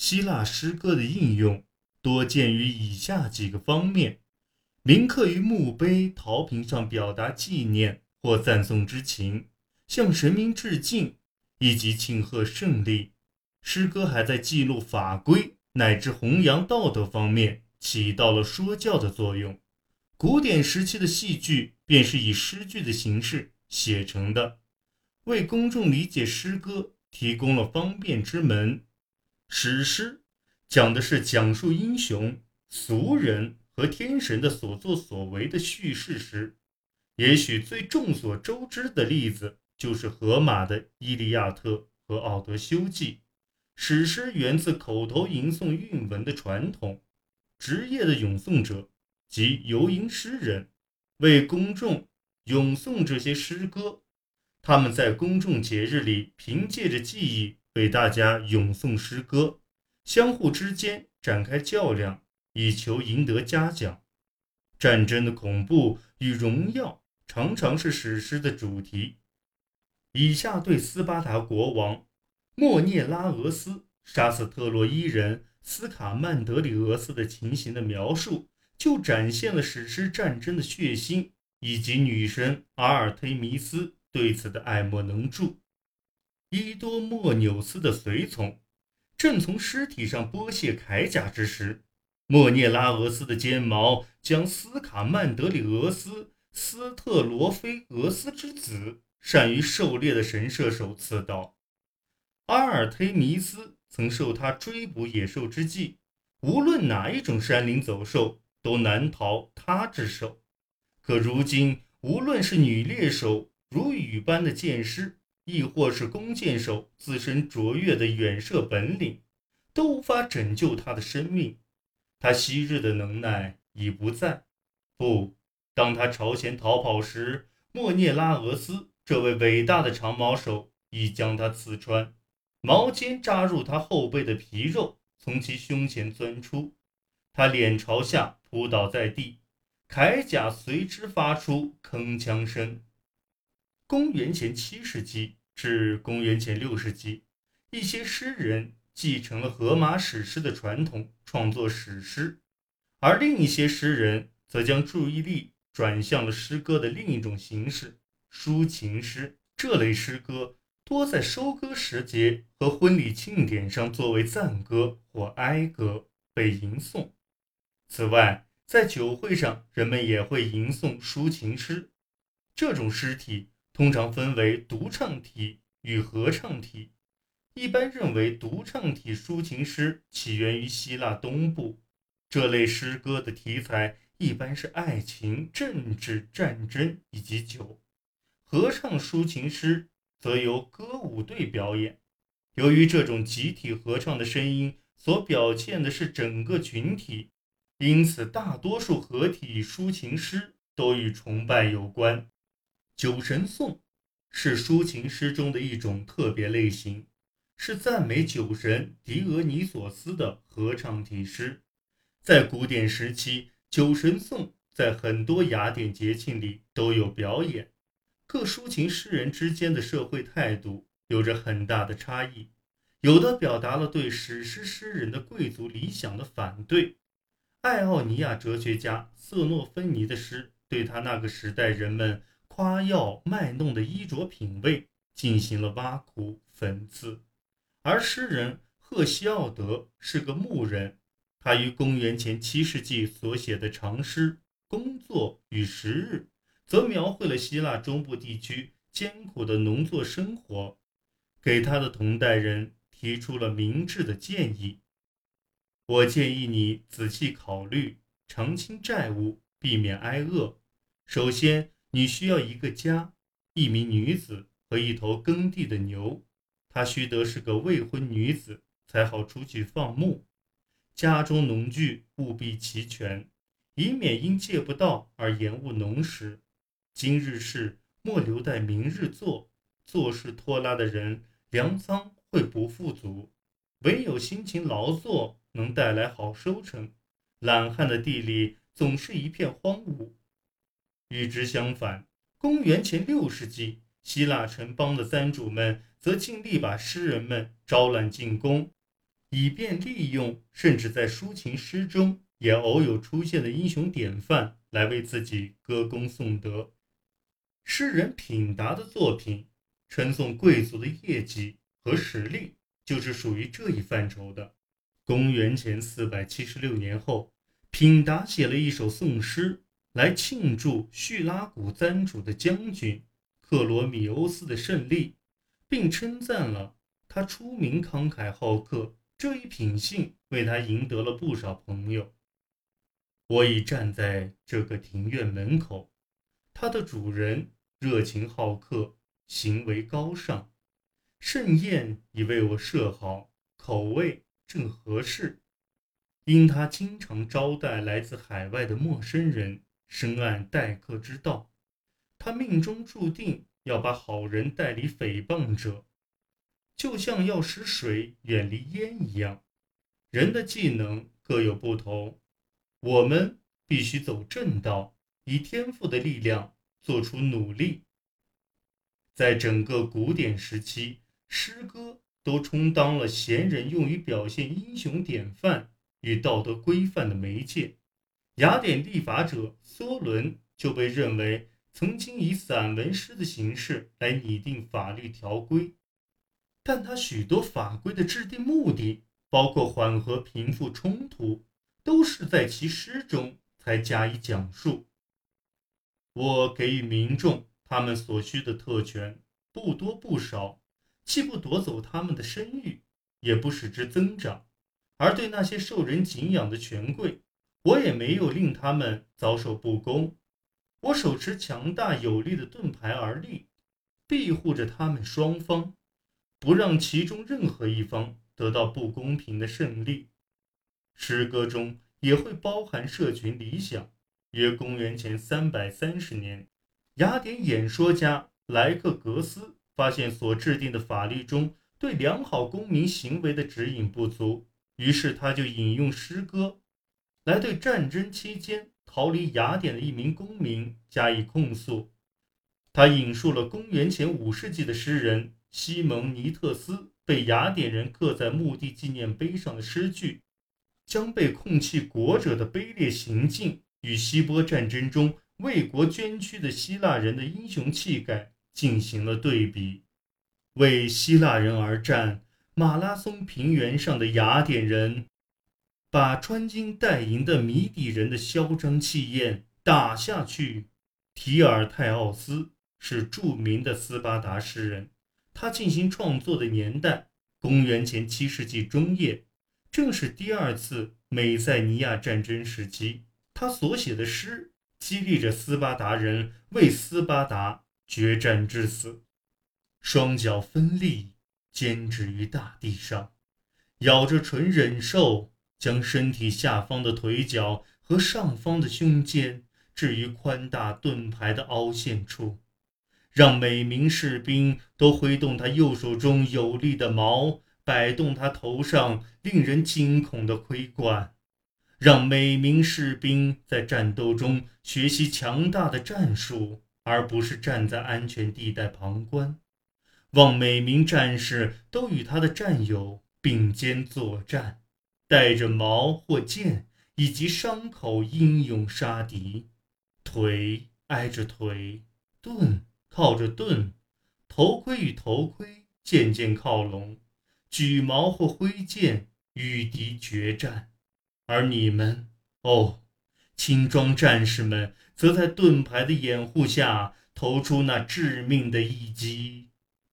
希腊诗歌的应用多见于以下几个方面：铭刻于墓碑、陶瓶上，表达纪念或赞颂之情，向神明致敬，以及庆贺胜利。诗歌还在记录法规乃至弘扬道德方面起到了说教的作用。古典时期的戏剧便是以诗句的形式写成的，为公众理解诗歌提供了方便之门。史诗讲的是讲述英雄、俗人和天神的所作所为的叙事诗。也许最众所周知的例子就是荷马的《伊利亚特》和《奥德修记》。史诗源自口头吟诵韵文的传统，职业的咏诵者及游吟诗人为公众咏诵这些诗歌。他们在公众节日里凭借着记忆。为大家咏诵诗歌，相互之间展开较量，以求赢得嘉奖。战争的恐怖与荣耀常常是史诗的主题。以下对斯巴达国王莫涅拉俄斯杀死特洛伊人斯卡曼德里俄斯的情形的描述，就展现了史诗战争的血腥，以及女神阿尔忒弥斯对此的爱莫能助。伊多莫纽斯的随从正从尸体上剥卸铠甲之时，莫涅拉俄斯的尖矛将斯卡曼德里俄斯斯特罗菲俄斯之子善于狩猎的神射手刺到。阿尔忒弥斯曾受他追捕野兽之际，无论哪一种山林走兽都难逃他之手。可如今，无论是女猎手如雨般的箭矢，亦或是弓箭手自身卓越的远射本领，都无法拯救他的生命。他昔日的能耐已不在。不，当他朝前逃跑时，莫涅拉俄斯这位伟大的长矛手已将他刺穿，矛尖扎入他后背的皮肉，从其胸前钻出。他脸朝下扑倒在地，铠甲随之发出铿锵声。公元前七世纪。至公元前六世纪，一些诗人继承了荷马史诗的传统，创作史诗；而另一些诗人则将注意力转向了诗歌的另一种形式——抒情诗。这类诗歌多在收割时节和婚礼庆典上作为赞歌或哀歌被吟诵。此外，在酒会上，人们也会吟诵抒情诗。这种诗体。通常分为独唱体与合唱体。一般认为，独唱体抒情诗起源于希腊东部。这类诗歌的题材一般是爱情、政治、战争以及酒。合唱抒情诗则由歌舞队表演。由于这种集体合唱的声音所表现的是整个群体，因此大多数合体抒情诗都与崇拜有关。酒神颂是抒情诗中的一种特别类型，是赞美酒神狄俄尼索斯的合唱体诗。在古典时期，酒神颂在很多雅典节庆里都有表演。各抒情诗人之间的社会态度有着很大的差异，有的表达了对史诗诗人的贵族理想的反对。爱奥尼亚哲学家瑟诺芬尼的诗对他那个时代人们。夸耀卖弄的衣着品味进行了挖苦讽刺，而诗人赫西奥德是个牧人，他于公元前七世纪所写的长诗《工作与时日》则描绘了希腊中部地区艰苦的农作生活，给他的同代人提出了明智的建议：我建议你仔细考虑偿清债务，避免挨饿。首先。你需要一个家，一名女子和一头耕地的牛。她须得是个未婚女子，才好出去放牧。家中农具务必齐全，以免因借不到而延误农时。今日事莫留待明日做，做事拖拉的人粮仓会不富足。唯有辛勤劳作能带来好收成，懒汉的地里总是一片荒芜。与之相反，公元前六世纪，希腊城邦的三主们则尽力把诗人们招揽进宫，以便利用甚至在抒情诗中也偶有出现的英雄典范来为自己歌功颂德。诗人品达的作品，称颂贵族的业绩和实力，就是属于这一范畴的。公元前四百七十六年后，品达写了一首颂诗，来庆祝叙拉古赞主的将军克罗米欧斯的胜利，并称赞了他出名慷慨好客这一品性，为他赢得了不少朋友。我已站在这个庭院门口，它的主人热情好客，行为高尚，盛宴已为我设好，口味。正合适，因他经常招待来自海外的陌生人，深谙待客之道。他命中注定要把好人带离诽谤者，就像要使水远离烟一样。人的技能各有不同，我们必须走正道，以天赋的力量做出努力。在整个古典时期，诗歌。都充当了贤人用于表现英雄典范与道德规范的媒介。雅典立法者梭伦就被认为曾经以散文诗的形式来拟定法律条规，但他许多法规的制定目的，包括缓和贫富冲突，都是在其诗中才加以讲述。我给予民众他们所需的特权，不多不少。既不夺走他们的声誉，也不使之增长；而对那些受人敬仰的权贵，我也没有令他们遭受不公。我手持强大有力的盾牌而立，庇护着他们双方，不让其中任何一方得到不公平的胜利。诗歌中也会包含社群理想。约公元前三百三十年，雅典演说家莱克格斯。发现所制定的法律中对良好公民行为的指引不足，于是他就引用诗歌，来对战争期间逃离雅典的一名公民加以控诉。他引述了公元前五世纪的诗人西蒙尼特斯被雅典人刻在墓地纪念碑上的诗句，将被控弃国者的卑劣行径与希波战争中为国捐躯的希腊人的英雄气概。进行了对比，为希腊人而战。马拉松平原上的雅典人，把穿金戴银的谜底人的嚣张气焰打下去。提尔泰奥斯是著名的斯巴达诗人，他进行创作的年代，公元前七世纪中叶，正是第二次美塞尼亚战争时期。他所写的诗激励着斯巴达人为斯巴达。决战至死，双脚分立，坚持于大地上，咬着唇忍受，将身体下方的腿脚和上方的胸肩置于宽大盾牌的凹陷处，让每名士兵都挥动他右手中有力的矛，摆动他头上令人惊恐的盔冠，让每名士兵在战斗中学习强大的战术。而不是站在安全地带旁观，望每名战士都与他的战友并肩作战，带着矛或剑以及伤口英勇杀敌，腿挨着腿，盾靠着盾，头盔与头盔渐渐靠拢，举矛或挥剑与敌决战，而你们，哦。轻装战士们则在盾牌的掩护下投出那致命的一击。